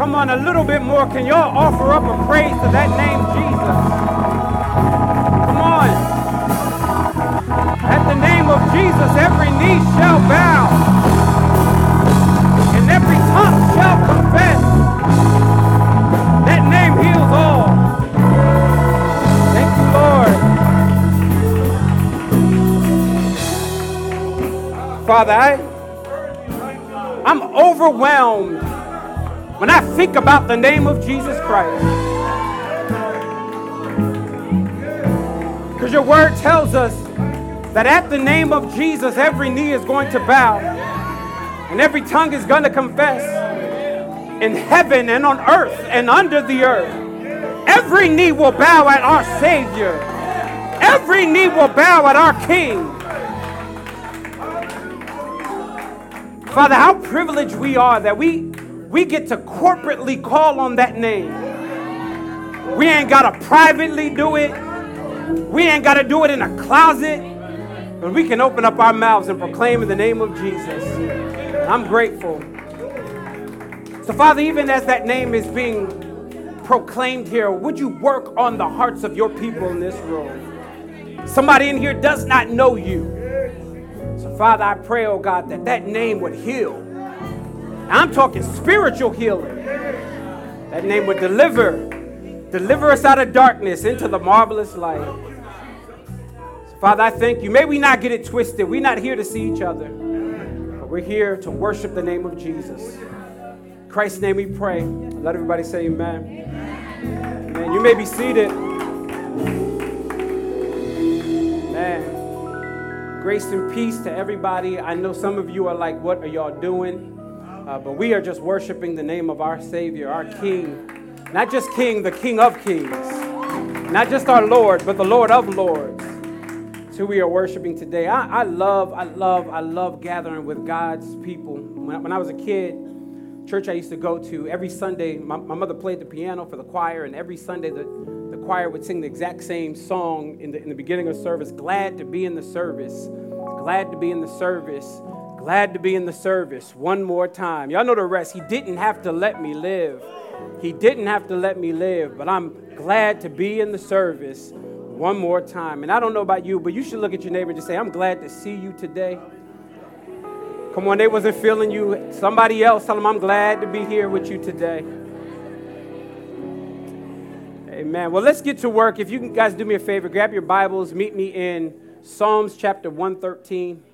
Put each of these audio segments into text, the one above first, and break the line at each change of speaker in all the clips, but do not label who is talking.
Come on, a little bit more. Can y'all offer up a praise to that name, Jesus? Come on. At the name of Jesus, every knee shall bow, and every tongue shall confess. That name heals all. Thank you, Lord. Father, I, I'm overwhelmed when I think about the name of Jesus Christ. Because your word tells us that at the name of Jesus, every knee is going to bow and every tongue is going to confess in heaven and on earth and under the earth. Every knee will bow at our Savior. Every knee will bow at our King. Father, how privileged we are that we we get to corporately call on that name. We ain't got to privately do it. We ain't got to do it in a closet. But we can open up our mouths and proclaim in the name of Jesus. I'm grateful. So, Father, even as that name is being proclaimed here, would you work on the hearts of your people in this room? Somebody in here does not know you. So, Father, I pray, oh God, that that name would heal I'm talking spiritual healing. That name would deliver, deliver us out of darkness into the marvelous light. Father, I thank you. May we not get it twisted. We're not here to see each other, but we're here to worship the name of Jesus. In Christ's name we pray. Let everybody say amen. Amen. You may be seated. Man. Grace and peace to everybody. I know some of you are like, what are y'all doing? Uh, but we are just worshiping the name of our Savior, our King. Not just King, the King of Kings. Not just our Lord, but the Lord of Lords. It's who we are worshiping today. I, I love, I love, I love gathering with God's people. When, when I was a kid, church I used to go to, every Sunday, my, my mother played the piano for the choir, and every Sunday the, the choir would sing the exact same song in the, in the beginning of service Glad to be in the service. Glad to be in the service. Glad to be in the service one more time. Y'all know the rest. He didn't have to let me live. He didn't have to let me live, but I'm glad to be in the service one more time. And I don't know about you, but you should look at your neighbor and just say, I'm glad to see you today. Come on, they wasn't feeling you. Somebody else tell them, I'm glad to be here with you today. Amen. Well, let's get to work. If you guys do me a favor, grab your Bibles, meet me in Psalms chapter 113.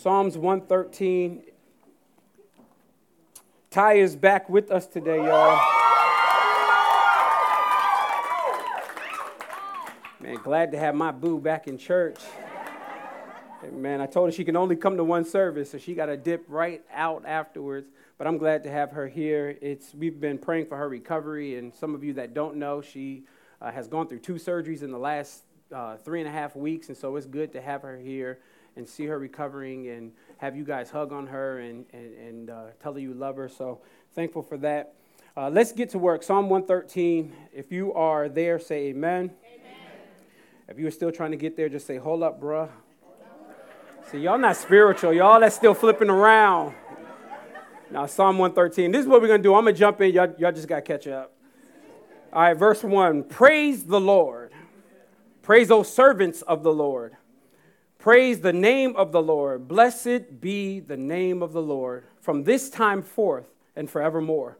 Psalms 113. Ty is back with us today, y'all. Man, glad to have my boo back in church. Man, I told her she can only come to one service, so she got to dip right out afterwards. But I'm glad to have her here. It's we've been praying for her recovery, and some of you that don't know, she uh, has gone through two surgeries in the last uh, three and a half weeks, and so it's good to have her here and see her recovering and have you guys hug on her and, and, and uh, tell her you love her. So thankful for that. Uh, let's get to work. Psalm 113. If you are there, say amen. amen. If you are still trying to get there, just say, hold up, bruh. See, y'all not spiritual. Y'all that's still flipping around. Now, Psalm 113. This is what we're going to do. I'm going to jump in. Y'all, y'all just got to catch up. All right, verse 1. Praise the Lord. Praise those servants of the Lord Praise the name of the Lord. Blessed be the name of the Lord from this time forth and forevermore.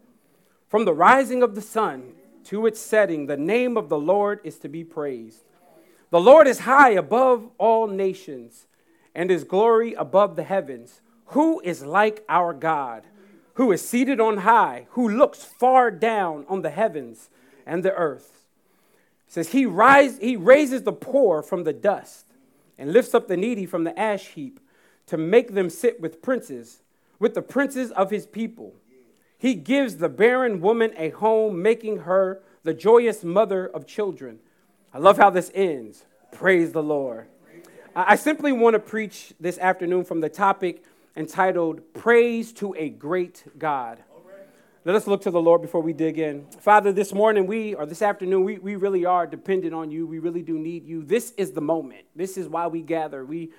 From the rising of the sun to its setting, the name of the Lord is to be praised. The Lord is high above all nations, and his glory above the heavens. Who is like our God, who is seated on high, who looks far down on the heavens and the earth? It says, He, rise, he raises the poor from the dust and lifts up the needy from the ash heap to make them sit with princes, with the princes of his people. He gives the barren woman a home, making her the joyous mother of children. I love how this ends. Praise the Lord. I simply want to preach this afternoon from the topic entitled Praise to a Great God. Let us look to the Lord before we dig in. Father, this morning we, or this afternoon, we, we really are dependent on you. We really do need you. This is the moment. This is why we gather. We,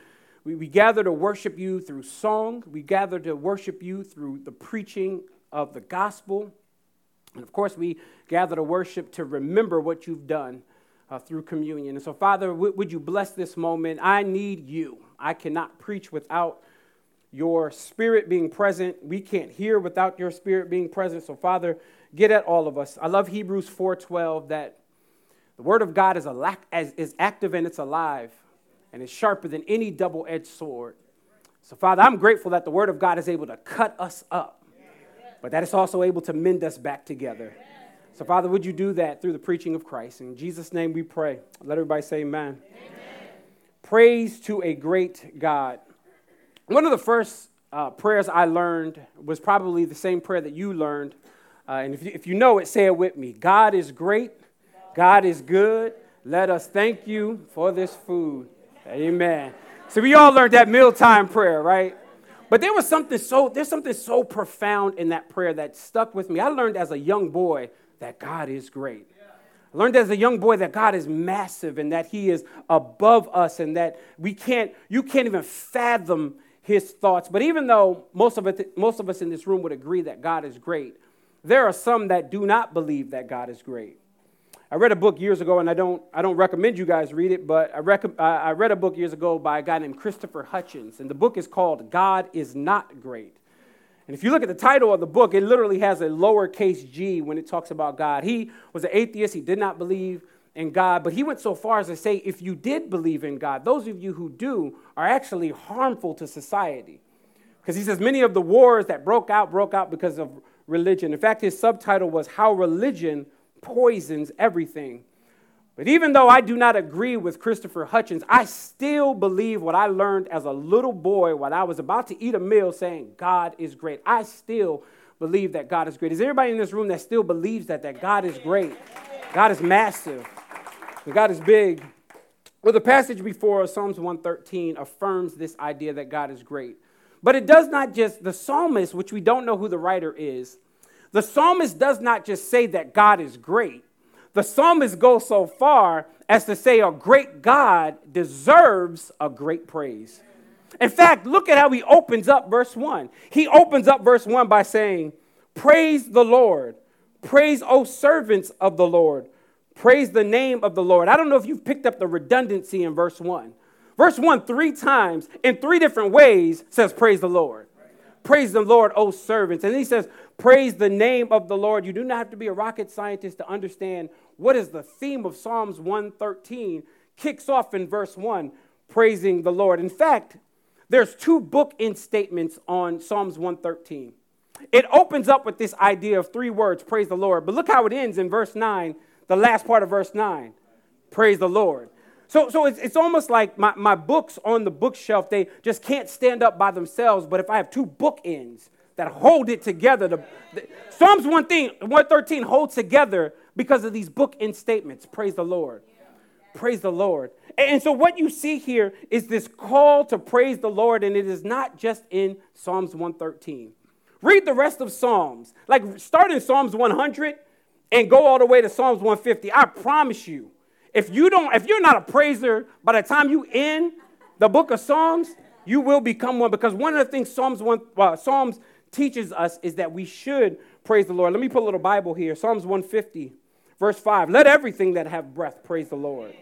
we, we gather to worship you through song, we gather to worship you through the preaching of the gospel. And of course, we gather to worship to remember what you've done uh, through communion. And so, Father, w- would you bless this moment? I need you. I cannot preach without your spirit being present. We can't hear without your spirit being present. So, Father, get at all of us. I love Hebrews 4:12 that the word of God is, a, is active and it's alive and it's sharper than any double-edged sword. So, Father, I'm grateful that the word of God is able to cut us up, but that it's also able to mend us back together. So, Father, would you do that through the preaching of Christ? In Jesus' name we pray. Let everybody say amen. amen. Praise to a great God. One of the first uh, prayers I learned was probably the same prayer that you learned. Uh, and if you, if you know it, say it with me God is great, God is good. Let us thank you for this food. Amen. So we all learned that mealtime prayer, right? But there was something so there's something so profound in that prayer that stuck with me. I learned as a young boy that God is great. I learned as a young boy that God is massive and that He is above us and that we can't, you can't even fathom his thoughts. But even though most of, it, most of us in this room would agree that God is great, there are some that do not believe that God is great. I read a book years ago, and I don't, I don't recommend you guys read it, but I, rec- I read a book years ago by a guy named Christopher Hitchens, and the book is called God is Not Great. And if you look at the title of the book, it literally has a lowercase g when it talks about God. He was an atheist, he did not believe in God, but he went so far as to say if you did believe in God, those of you who do are actually harmful to society. Because he says many of the wars that broke out broke out because of religion. In fact, his subtitle was How Religion Poisons Everything. But even though I do not agree with Christopher Hitchens, I still believe what I learned as a little boy when I was about to eat a meal saying, God is great. I still believe that God is great. Is everybody in this room that still believes that, that God is great? God is massive. God is big. Well, the passage before us, Psalms 113, affirms this idea that God is great. But it does not just, the psalmist, which we don't know who the writer is, the psalmist does not just say that God is great. The psalmist goes so far as to say a great God deserves a great praise. In fact, look at how he opens up verse 1. He opens up verse 1 by saying, Praise the Lord. Praise, O servants of the Lord. Praise the name of the Lord. I don't know if you've picked up the redundancy in verse 1. Verse 1, three times in three different ways, says, Praise the Lord. Praise the Lord, O servants. And he says, Praise the name of the Lord. You do not have to be a rocket scientist to understand what is the theme of Psalms 113. Kicks off in verse 1, praising the Lord. In fact, there's two bookend statements on Psalms 113. It opens up with this idea of three words, praise the Lord. But look how it ends in verse 9 the last part of verse 9. Praise the Lord. So, so it's, it's almost like my, my books on the bookshelf, they just can't stand up by themselves. But if I have two bookends that hold it together, the, the, Psalms 113 holds together because of these bookend statements. Praise the Lord. Praise the Lord. And so, what you see here is this call to praise the Lord, and it is not just in Psalms 113. Read the rest of Psalms. Like, start in Psalms 100 and go all the way to Psalms 150, I promise you, if you don't, if you're not a praiser, by the time you end the book of Psalms, you will become one. Because one of the things Psalms one, uh, Psalms teaches us is that we should praise the Lord. Let me put a little Bible here. Psalms 150, verse 5. Let everything that have breath praise the Lord.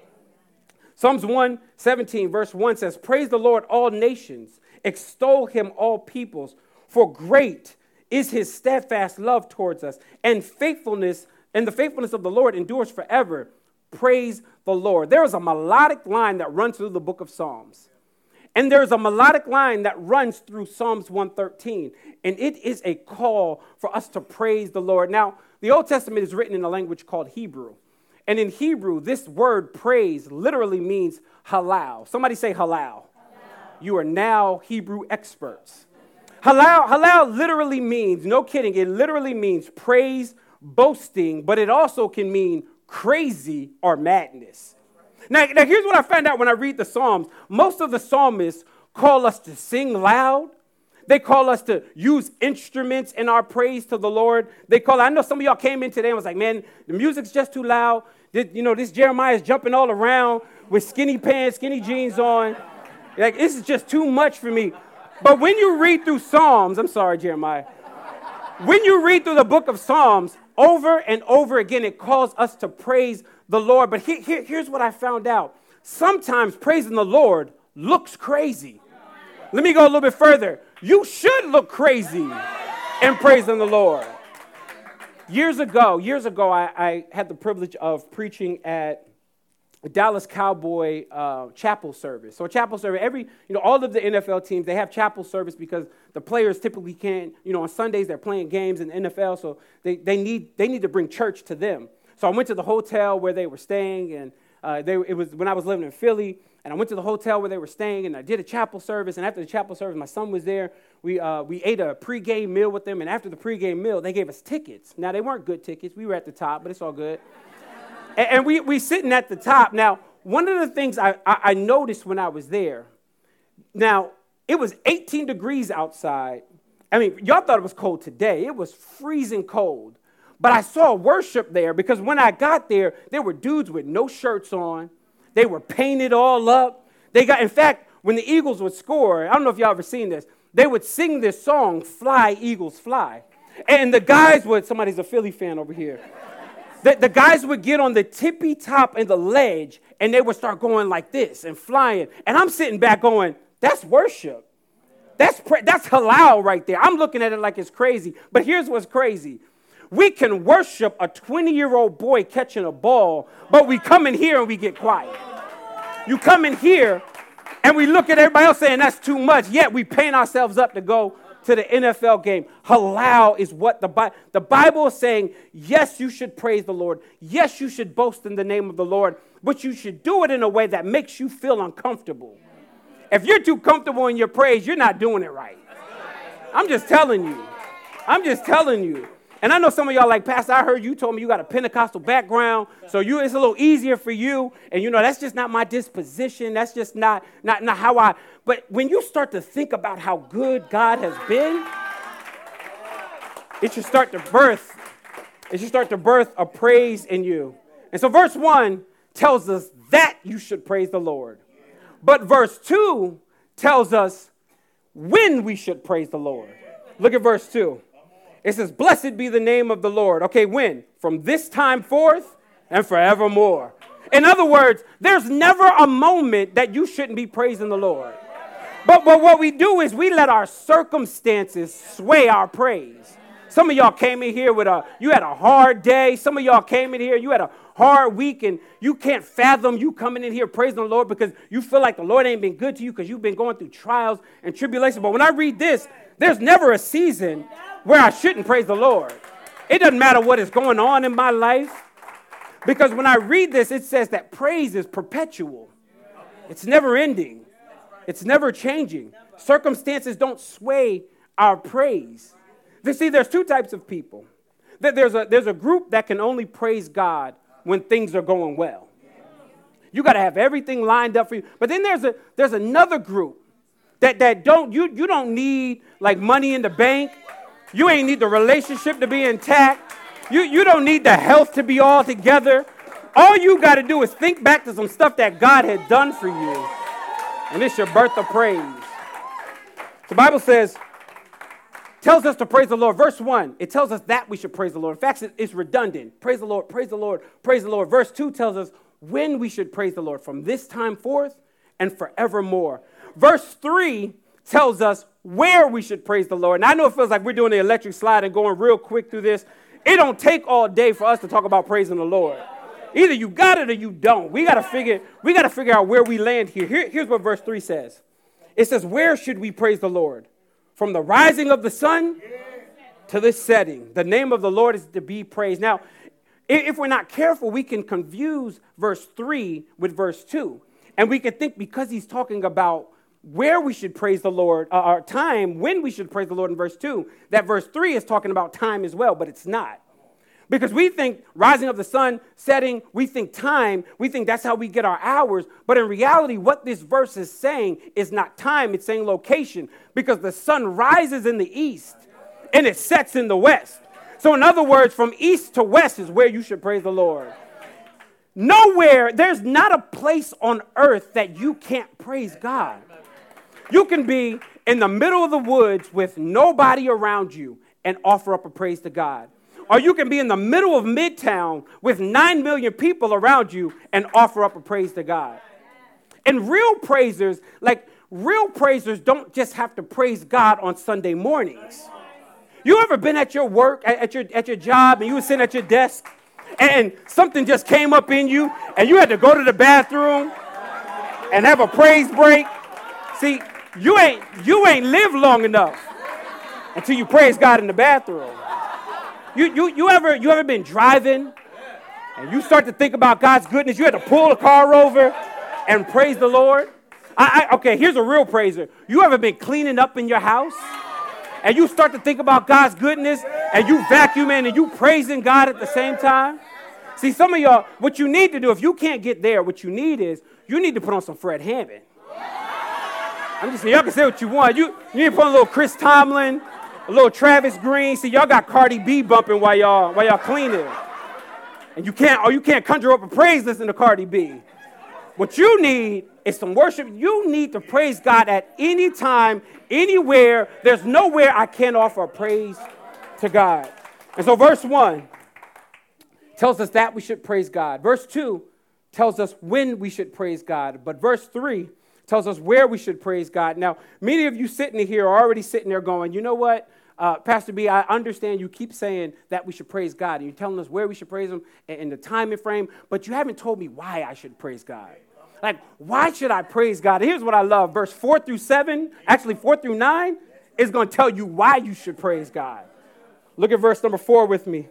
Psalms 117, verse 1 says, Praise the Lord, all nations, extol him, all peoples, for great is his steadfast love towards us, and faithfulness and the faithfulness of the Lord endures forever. Praise the Lord. There is a melodic line that runs through the book of Psalms. And there's a melodic line that runs through Psalms 113. And it is a call for us to praise the Lord. Now, the Old Testament is written in a language called Hebrew. And in Hebrew, this word praise literally means halal. Somebody say halal. halal. You are now Hebrew experts. Halal, halal literally means, no kidding, it literally means praise boasting, but it also can mean crazy or madness. Now, now, here's what I found out when I read the Psalms. Most of the psalmists call us to sing loud. They call us to use instruments in our praise to the Lord. They call, I know some of y'all came in today and was like, man, the music's just too loud. Did you know, this Jeremiah is jumping all around with skinny pants, skinny jeans on. Like, this is just too much for me. But when you read through Psalms, I'm sorry, Jeremiah. when you read through the book of Psalms over and over again, it calls us to praise the Lord. But here, here, here's what I found out sometimes praising the Lord looks crazy. Let me go a little bit further. You should look crazy in praising the Lord. Years ago, years ago, I, I had the privilege of preaching at Dallas Cowboy uh, chapel service. So chapel service, every, you know, all of the NFL teams, they have chapel service because the players typically can't, you know, on Sundays they're playing games in the NFL, so they, they, need, they need to bring church to them. So I went to the hotel where they were staying, and uh, they, it was when I was living in Philly, and I went to the hotel where they were staying, and I did a chapel service, and after the chapel service, my son was there. We, uh, we ate a pregame meal with them, and after the pregame meal, they gave us tickets. Now, they weren't good tickets. We were at the top, but it's all good. And, we, we sitting at the top. Now, one of the things I, I noticed when I was there, now, it was 18 degrees outside. I mean, y'all thought it was cold today. It was freezing cold. But I saw worship there because when I got there, there were dudes with no shirts on. They were painted all up. They got, in fact, when the Eagles would score, I don't know if y'all ever seen this, they would sing this song, Fly, Eagles, Fly. And the guys would, somebody's a Philly fan over here. The, the guys would get on the tippy top and the ledge and they would start going like this and flying. And I'm sitting back going, that's worship. That's, that's halal right there. I'm looking at it like it's crazy. But here's what's crazy we can worship a 20 year old boy catching a ball, but we come in here and we get quiet. You come in here and we look at everybody else saying that's too much, yet we paint ourselves up to go to the NFL game. Halal is what the, Bi- the Bible is saying. Yes, you should praise the Lord. Yes, you should boast in the name of the Lord, but you should do it in a way that makes you feel uncomfortable. If you're too comfortable in your praise, you're not doing it right. I'm just telling you. I'm just telling you. And I know some of y'all like, Pastor, I heard you told me you got a Pentecostal background, so you it's a little easier for you. And you know, that's just not my disposition. That's just not, not, not how I. But when you start to think about how good God has been, it should start to birth, it should start to birth a praise in you. And so verse 1 tells us that you should praise the Lord. But verse 2 tells us when we should praise the Lord. Look at verse 2. It says, Blessed be the name of the Lord. Okay, when? From this time forth and forevermore. In other words, there's never a moment that you shouldn't be praising the Lord. But, but what we do is we let our circumstances sway our praise. Some of y'all came in here with a, you had a hard day. Some of y'all came in here, you had a hard week, and you can't fathom you coming in here praising the Lord because you feel like the Lord ain't been good to you because you've been going through trials and tribulations. But when I read this, there's never a season where I shouldn't praise the Lord. It doesn't matter what is going on in my life. Because when I read this, it says that praise is perpetual, it's never ending, it's never changing. Circumstances don't sway our praise. You see, there's two types of people. There's a, there's a group that can only praise God when things are going well. You got to have everything lined up for you. But then there's, a, there's another group that, that don't, you, you don't need like money in the bank. You ain't need the relationship to be intact. You, you don't need the health to be all together. All you got to do is think back to some stuff that God had done for you. And it's your birth of praise. The Bible says, tells us to praise the Lord. Verse 1, it tells us that we should praise the Lord. In fact, it's redundant. Praise the Lord, praise the Lord, praise the Lord. Verse 2 tells us when we should praise the Lord from this time forth and forevermore. Verse 3 tells us where we should praise the Lord. And I know it feels like we're doing the electric slide and going real quick through this. It don't take all day for us to talk about praising the Lord. Either you got it or you don't. We gotta figure, we gotta figure out where we land here. here. Here's what verse 3 says. It says, Where should we praise the Lord? From the rising of the sun to the setting. The name of the Lord is to be praised. Now, if we're not careful, we can confuse verse 3 with verse 2. And we can think because he's talking about where we should praise the Lord, uh, our time when we should praise the Lord in verse 2, that verse 3 is talking about time as well, but it's not. Because we think rising of the sun, setting, we think time, we think that's how we get our hours. But in reality, what this verse is saying is not time, it's saying location. Because the sun rises in the east and it sets in the west. So, in other words, from east to west is where you should praise the Lord. Nowhere, there's not a place on earth that you can't praise God. You can be in the middle of the woods with nobody around you, and offer up a praise to God. Or you can be in the middle of Midtown with 9 million people around you and offer up a praise to God. And real praisers, like real praisers, don't just have to praise God on Sunday mornings. You ever been at your work, at your, at your job, and you were sitting at your desk, and something just came up in you, and you had to go to the bathroom and have a praise break? See, you ain't you ain't lived long enough until you praise God in the bathroom. You, you, you, ever, you ever been driving and you start to think about God's goodness? You had to pull the car over and praise the Lord? I, I, okay, here's a real praiser. You ever been cleaning up in your house and you start to think about God's goodness and you vacuuming and you praising God at the same time? See, some of y'all, what you need to do, if you can't get there, what you need is you need to put on some Fred Hammond. I'm just saying, y'all can say what you want. You, you need to put on a little Chris Tomlin, a little Travis Green. See, y'all got Cardi B bumping while y'all while y'all cleaning. And you can't, or you can't conjure up a praise listen to Cardi B. What you need is some worship. You need to praise God at any time, anywhere. There's nowhere I can't offer praise to God. And so, verse 1 tells us that we should praise God. Verse 2 tells us when we should praise God. But verse 3 tells us where we should praise God. Now, many of you sitting here are already sitting there going, you know what? uh, Pastor B, I understand you keep saying that we should praise God, and you're telling us where we should praise Him and, the time and frame, but you haven't told me why I should praise God. Like, why should I praise God? Here's what I love verse 4 through 7, actually 4 through 9, is going to tell you why you should praise God. Look at verse number 4 with me.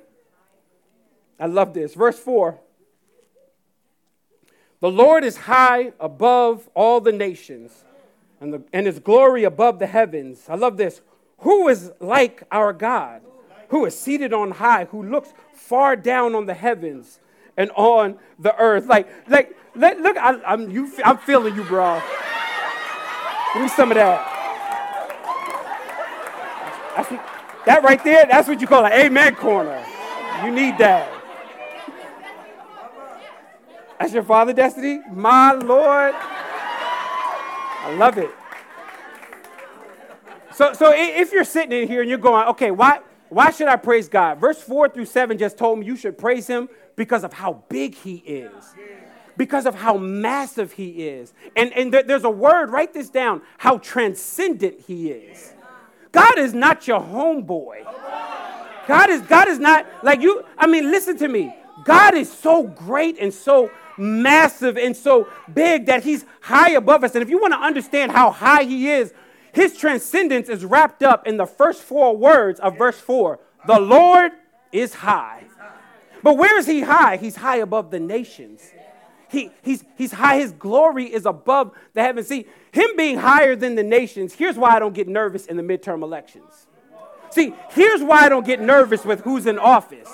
I love this. Verse 4 The Lord is high above all the nations, and, the, and his glory above the heavens. I love this. Who is like our God, who is seated on high, who looks far down on the heavens and on the earth? Like, like, let, look, I, am you, I'm feeling you, bro. Give me some of that. That's that right there, that's what you call an amen corner. You need that. That's your father, Destiny? My Lord. I love it. So, so if you're sitting in here and you're going, okay, why, why should I praise God? Verse 4 through 7 just told me you should praise him because of how big he is, because of how massive he is. And, and there's a word, write this down, how transcendent he is. God is not your homeboy. God is, God is not like you. I mean, listen to me. God is so great and so massive and so big that he's high above us. And if you want to understand how high he is, his transcendence is wrapped up in the first four words of verse 4 The Lord is high. But where is he high? He's high above the nations. He, he's, he's high. His glory is above the heavens. See, him being higher than the nations, here's why I don't get nervous in the midterm elections. See, here's why I don't get nervous with who's in office.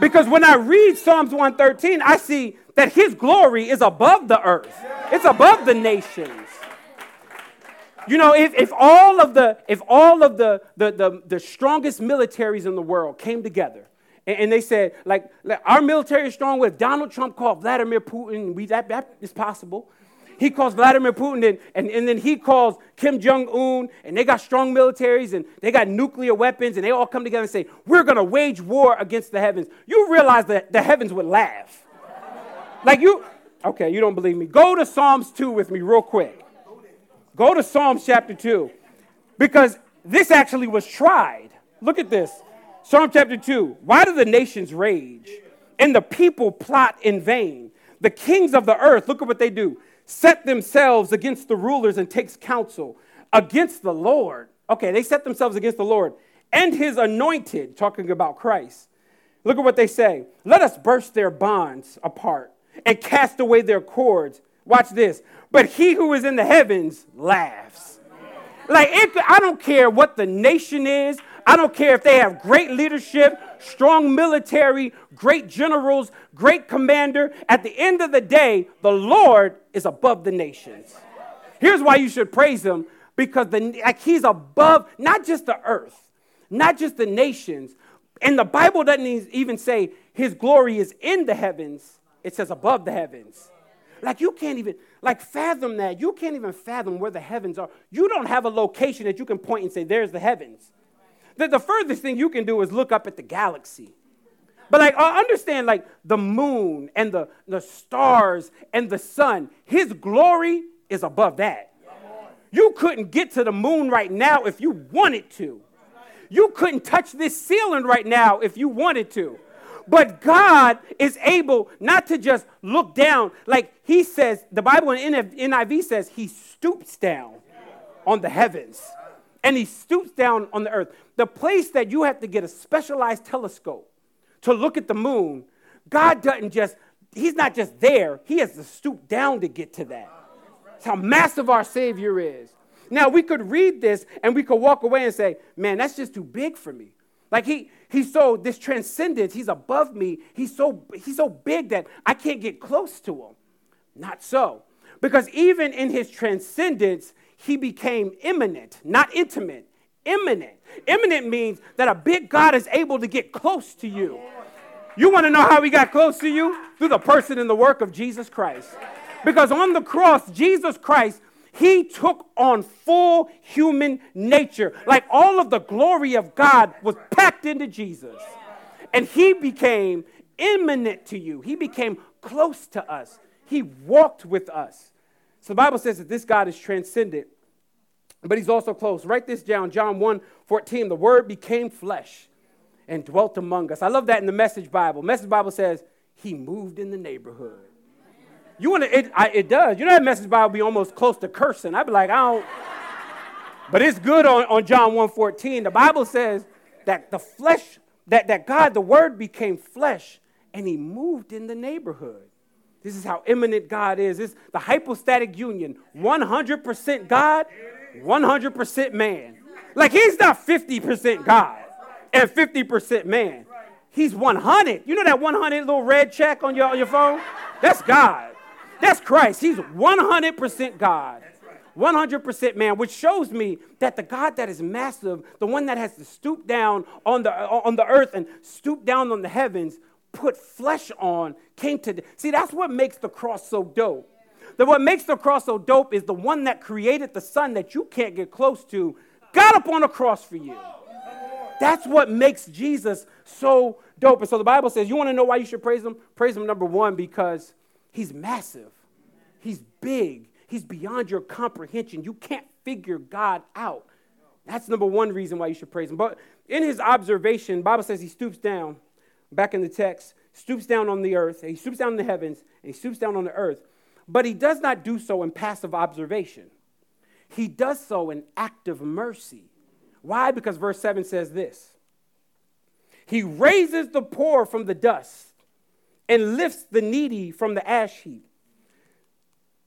Because when I read Psalms 113, I see that his glory is above the earth, it's above the nations. You know, if, if all of the if all of the, the, the, the strongest militaries in the world came together and, they said, like, like, our military is strong with Donald Trump called Vladimir Putin, we that, that is possible. He calls Vladimir Putin and, and, and then he calls Kim Jong-un and they got strong militaries and they got nuclear weapons and they all come together and say, we're gonna wage war against the heavens. You realize that the heavens would laugh. like you, okay, you don't believe me. Go to Psalms 2 with me real quick. Go to Psalms chapter 2 because this actually was tried. Look at this. Psalm chapter 2. Why do the nations rage and the people plot in vain? The kings of the earth, look at what they do. Set themselves against the rulers and takes counsel against the Lord. Okay, they set themselves against the Lord and his anointed, talking about Christ. Look at what they say. Let us burst their bonds apart and cast away their cords. Watch this. But he who is in the heavens laughs. Like, it, I don't care what the nation is. I don't care if they have great leadership, strong military, great generals, great commander. At the end of the day, the Lord is above the nations. Here's why you should praise him because the, like he's above not just the earth, not just the nations. And the Bible doesn't even say his glory is in the heavens, it says above the heavens. Like you can't even like fathom that. You can't even fathom where the heavens are. You don't have a location that you can point and say, there's the heavens. The, the furthest thing you can do is look up at the galaxy. But like, I understand like the moon and the, the stars and the sun, his glory is above that. You couldn't get to the moon right now if you wanted to. You couldn't touch this ceiling right now if you wanted to. But God is able not to just look down. Like he says, the Bible in NIV says he stoops down on the heavens and he stoops down on the earth. The place that you have to get a specialized telescope to look at the moon, God doesn't just, he's not just there, he has to stoop down to get to that. That's how massive our Savior is. Now, we could read this and we could walk away and say, man, that's just too big for me. Like he, he's so, this transcendence, he's above me. He's so, he's so big that I can't get close to him. Not so. Because even in his transcendence, he became immanent, not intimate, immanent. Immanent means that a big God is able to get close to you. You want to know how he got close to you? Through the person and the work of Jesus Christ. Because on the cross, Jesus Christ he took on full human nature. Like all of the glory of God was packed into Jesus. And he became immanent to you, he became close to us, he walked with us. So the Bible says that this God is transcendent, but he's also close. Write this down John 1 14. The word became flesh and dwelt among us. I love that in the Message Bible. Message Bible says, He moved in the neighborhood. You want to, it, it does. You know that message Bible be almost close to cursing. I'd be like, I don't. But it's good on, on John 1.14. The Bible says that the flesh, that, that God, the word became flesh and he moved in the neighborhood. This is how immanent God is. It's the hypostatic union 100% God, 100% man. Like he's not 50% God and 50% man. He's 100. You know that 100 little red check on your, on your phone? That's God. That's Christ. He's 100% God. 100% man, which shows me that the God that is massive, the one that has to stoop down on the, on the earth and stoop down on the heavens, put flesh on, came to. See, that's what makes the cross so dope. That what makes the cross so dope is the one that created the sun that you can't get close to, got up on a cross for you. That's what makes Jesus so dope. And so the Bible says, you want to know why you should praise him? Praise him, number one, because He's massive, He's big, He's beyond your comprehension. You can't figure God out. That's number one reason why you should praise Him. But in his observation, Bible says he stoops down, back in the text, stoops down on the earth, he stoops down in the heavens, and he stoops down on the earth. But he does not do so in passive observation. He does so in active mercy. Why? Because verse 7 says this He raises the poor from the dust and lifts the needy from the ash heap.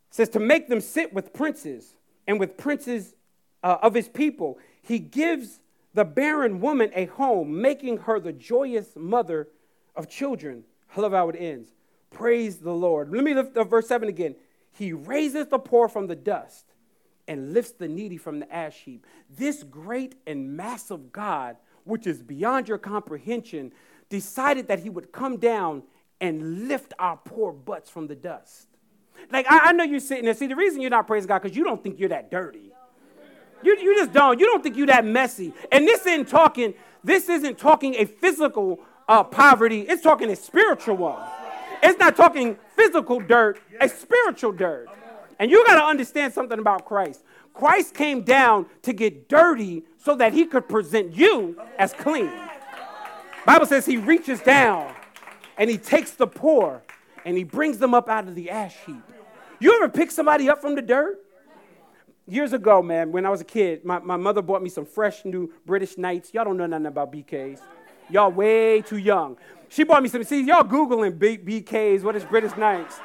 It says to make them sit with princes and with princes uh, of his people. He gives the barren woman a home, making her the joyous mother of children. I love how it ends. Praise the Lord. Let me lift up verse 7 again. He raises the poor from the dust and lifts the needy from the ash heap. This great and massive God, which is beyond your comprehension, decided that he would come down and lift our poor butts from the dust. Like, I, I know you're sitting there. See, the reason you're not praising God because you don't think you're that dirty. You, you just don't. You don't think you're that messy. And this isn't talking, this isn't talking a physical uh, poverty. It's talking a spiritual one. It's not talking physical dirt, a spiritual dirt. And you got to understand something about Christ. Christ came down to get dirty so that he could present you as clean. Bible says he reaches down and he takes the poor and he brings them up out of the ash heap. You ever pick somebody up from the dirt? Years ago, man, when I was a kid, my, my mother bought me some fresh new British Knights. Y'all don't know nothing about BKs. Y'all way too young. She bought me some, see, y'all Googling B- BKs, what is British Knights?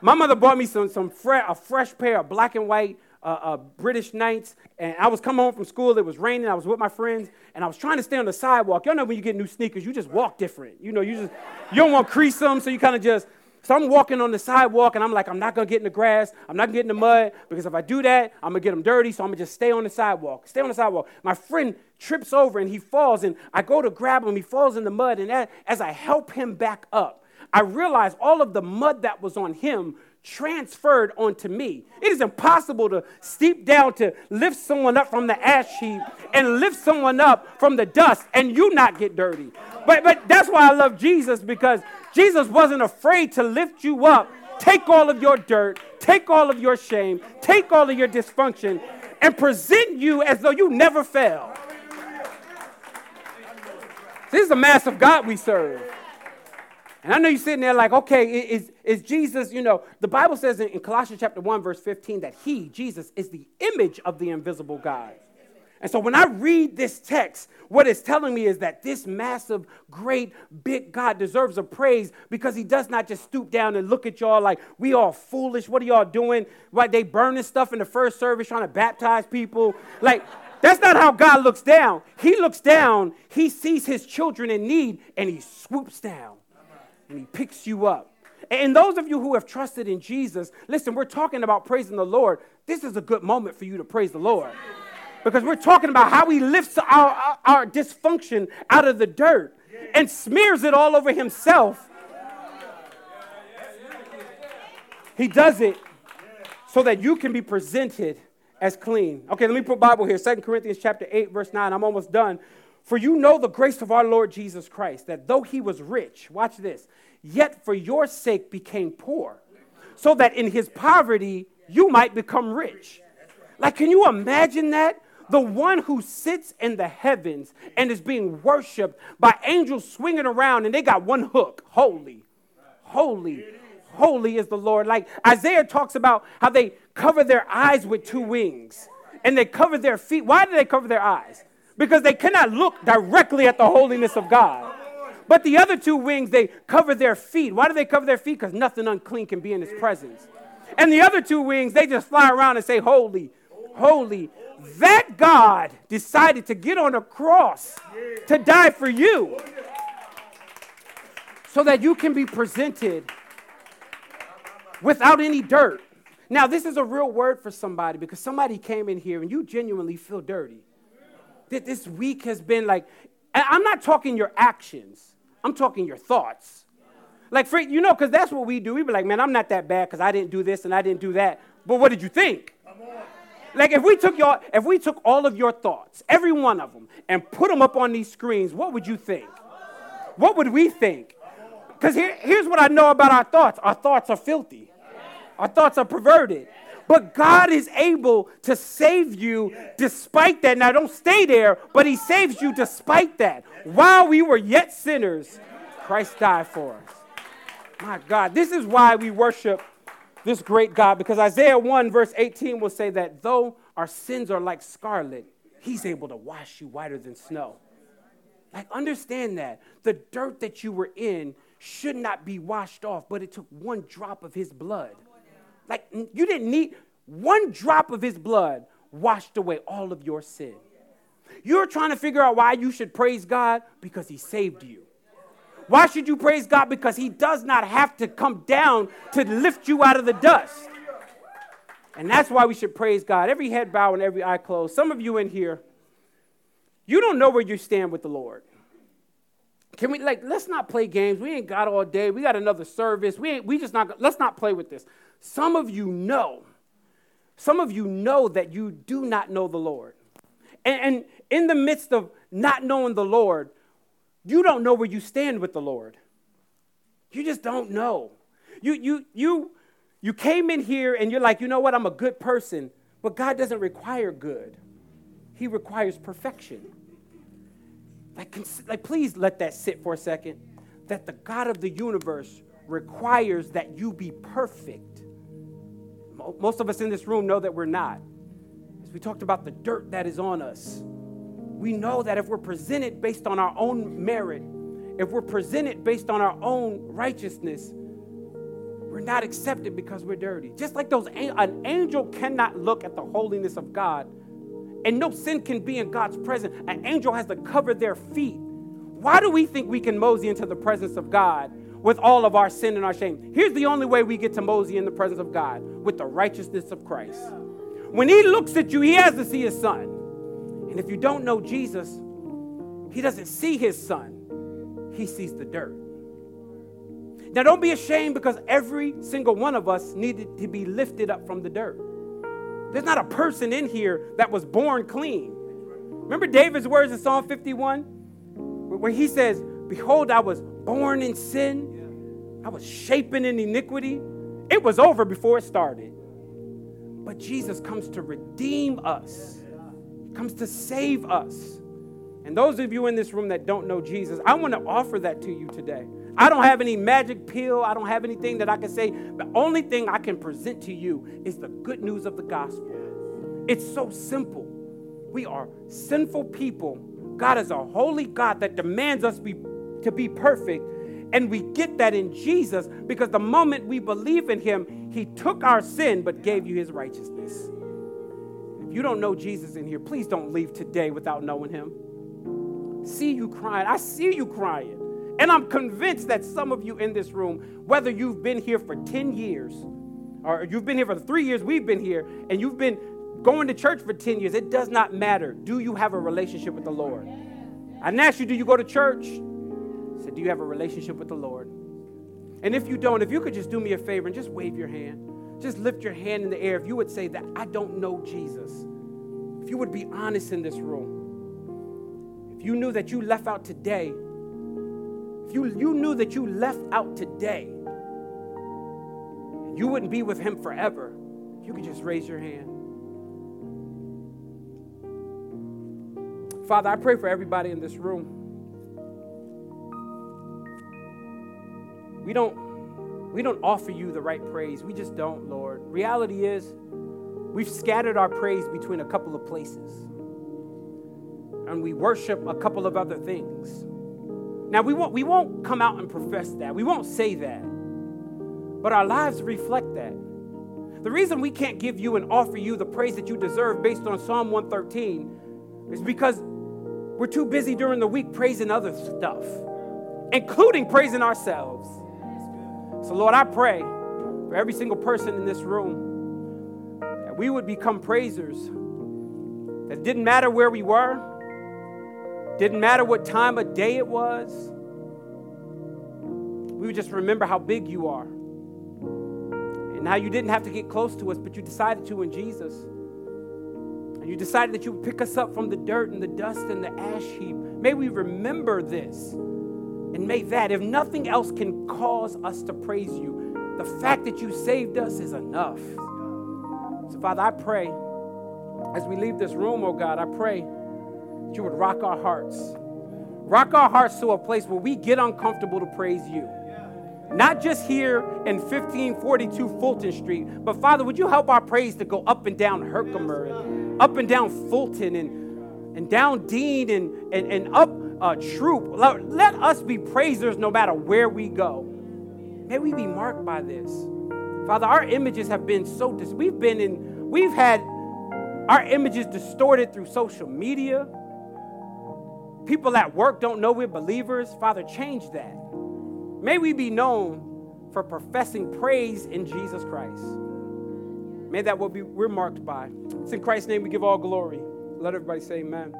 My mother bought me some, some fre- a fresh pair of black and white uh, uh, British Knights, and I was coming home from school. It was raining. I was with my friends, and I was trying to stay on the sidewalk. Y'all know when you get new sneakers, you just walk different. You know, you just you don't want to crease them, so you kind of just. So I'm walking on the sidewalk, and I'm like, I'm not gonna get in the grass. I'm not gonna get in the mud because if I do that, I'm gonna get them dirty. So I'm gonna just stay on the sidewalk. Stay on the sidewalk. My friend trips over and he falls, and I go to grab him. He falls in the mud, and as I help him back up, I realize all of the mud that was on him transferred onto me. It is impossible to steep down to lift someone up from the ash heap and lift someone up from the dust and you not get dirty. But, but that's why I love Jesus because Jesus wasn't afraid to lift you up, take all of your dirt, take all of your shame, take all of your dysfunction, and present you as though you never fell. This is the mass of God we serve. And I know you're sitting there like, okay, is, is Jesus, you know, the Bible says in, in Colossians chapter 1, verse 15, that he, Jesus, is the image of the invisible God. And so when I read this text, what it's telling me is that this massive, great, big God deserves a praise because he does not just stoop down and look at y'all like, we all foolish. What are y'all doing? Right? They burning stuff in the first service trying to baptize people. Like, that's not how God looks down. He looks down, he sees his children in need, and he swoops down and he picks you up. And those of you who have trusted in Jesus, listen, we're talking about praising the Lord. This is a good moment for you to praise the Lord. Because we're talking about how he lifts our, our, our dysfunction out of the dirt and smears it all over himself. He does it so that you can be presented as clean. Okay, let me put Bible here. Second Corinthians chapter 8, verse 9. I'm almost done. For you know the grace of our Lord Jesus Christ, that though he was rich, watch this, yet for your sake became poor, so that in his poverty you might become rich. Like, can you imagine that? The one who sits in the heavens and is being worshiped by angels swinging around, and they got one hook holy, holy, holy is the Lord. Like Isaiah talks about how they cover their eyes with two wings and they cover their feet. Why do they cover their eyes? Because they cannot look directly at the holiness of God. But the other two wings, they cover their feet. Why do they cover their feet? Because nothing unclean can be in his presence. And the other two wings, they just fly around and say, Holy, holy. That God decided to get on a cross to die for you so that you can be presented without any dirt. Now, this is a real word for somebody because somebody came in here and you genuinely feel dirty. That this week has been like, I'm not talking your actions, I'm talking your thoughts. Like, for, you know, because that's what we do. We be like, man, I'm not that bad because I didn't do this and I didn't do that. But what did you think? Like, if we took your, if we took all of your thoughts, every one of them, and put them up on these screens, what would you think? What would we think? Because here, here's what I know about our thoughts our thoughts are filthy, our thoughts are perverted. But God is able to save you despite that. Now, don't stay there, but He saves you despite that. While we were yet sinners, Christ died for us. My God, this is why we worship this great God, because Isaiah 1, verse 18 will say that though our sins are like scarlet, He's able to wash you whiter than snow. Like, understand that. The dirt that you were in should not be washed off, but it took one drop of His blood. Like, you didn't need one drop of His blood washed away all of your sin. You're trying to figure out why you should praise God because He saved you. Why should you praise God? Because He does not have to come down to lift you out of the dust. And that's why we should praise God. Every head bow and every eye closed. Some of you in here, you don't know where you stand with the Lord. Can we like let's not play games. We ain't got all day. We got another service. We ain't we just not let's not play with this. Some of you know. Some of you know that you do not know the Lord. And, and in the midst of not knowing the Lord, you don't know where you stand with the Lord. You just don't know. You, you, you, you came in here and you're like, you know what, I'm a good person. But God doesn't require good, He requires perfection. Like, like, please let that sit for a second. That the God of the universe requires that you be perfect. Most of us in this room know that we're not. As we talked about the dirt that is on us, we know that if we're presented based on our own merit, if we're presented based on our own righteousness, we're not accepted because we're dirty. Just like those, an angel cannot look at the holiness of God, and no sin can be in God's presence. An angel has to cover their feet. Why do we think we can mosey into the presence of God with all of our sin and our shame? Here's the only way we get to mosey in the presence of God with the righteousness of Christ. When He looks at you, He has to see His Son. And if you don't know Jesus, he doesn't see his son, he sees the dirt. Now, don't be ashamed because every single one of us needed to be lifted up from the dirt. There's not a person in here that was born clean. Remember David's words in Psalm 51? Where he says, Behold, I was born in sin, I was shapen in iniquity. It was over before it started. But Jesus comes to redeem us, comes to save us. And those of you in this room that don't know Jesus, I want to offer that to you today. I don't have any magic pill. I don't have anything that I can say. The only thing I can present to you is the good news of the gospel. It's so simple. We are sinful people. God is a holy God that demands us be, to be perfect. And we get that in Jesus because the moment we believe in Him, He took our sin but gave you His righteousness. If you don't know Jesus in here, please don't leave today without knowing Him. See you crying. I see you crying. And I'm convinced that some of you in this room, whether you've been here for 10 years or you've been here for three years we've been here, and you've been going to church for 10 years, it does not matter. Do you have a relationship with the Lord? I didn't ask you, do you go to church? I said, do you have a relationship with the Lord? And if you don't, if you could just do me a favor and just wave your hand, just lift your hand in the air. If you would say that I don't know Jesus, if you would be honest in this room, if you knew that you left out today if you, you knew that you left out today, you wouldn't be with him forever, you could just raise your hand. Father, I pray for everybody in this room. We don't, we don't offer you the right praise. We just don't, Lord. Reality is, we've scattered our praise between a couple of places. And we worship a couple of other things. Now, we won't, we won't come out and profess that. We won't say that. But our lives reflect that. The reason we can't give you and offer you the praise that you deserve based on Psalm 113 is because we're too busy during the week praising other stuff, including praising ourselves. So, Lord, I pray for every single person in this room that we would become praisers. That didn't matter where we were, didn't matter what time of day it was. We would just remember how big you are. And how you didn't have to get close to us, but you decided to in Jesus. And you decided that you would pick us up from the dirt and the dust and the ash heap. May we remember this. And may that, if nothing else can cause us to praise you, the fact that you saved us is enough. So, Father, I pray as we leave this room, oh God, I pray that you would rock our hearts. Rock our hearts to a place where we get uncomfortable to praise you. Not just here in 1542 Fulton Street, but Father, would you help our praise to go up and down Herkimer, and up and down Fulton, and, and down Dean, and, and, and up uh, Troup. Let, let us be praisers no matter where we go. May we be marked by this. Father, our images have been so dis- we've been in, we've had our images distorted through social media People at work don't know we're believers. Father, change that. May we be known for professing praise in Jesus Christ. May that what we're marked by. It's in Christ's name we give all glory. Let everybody say amen.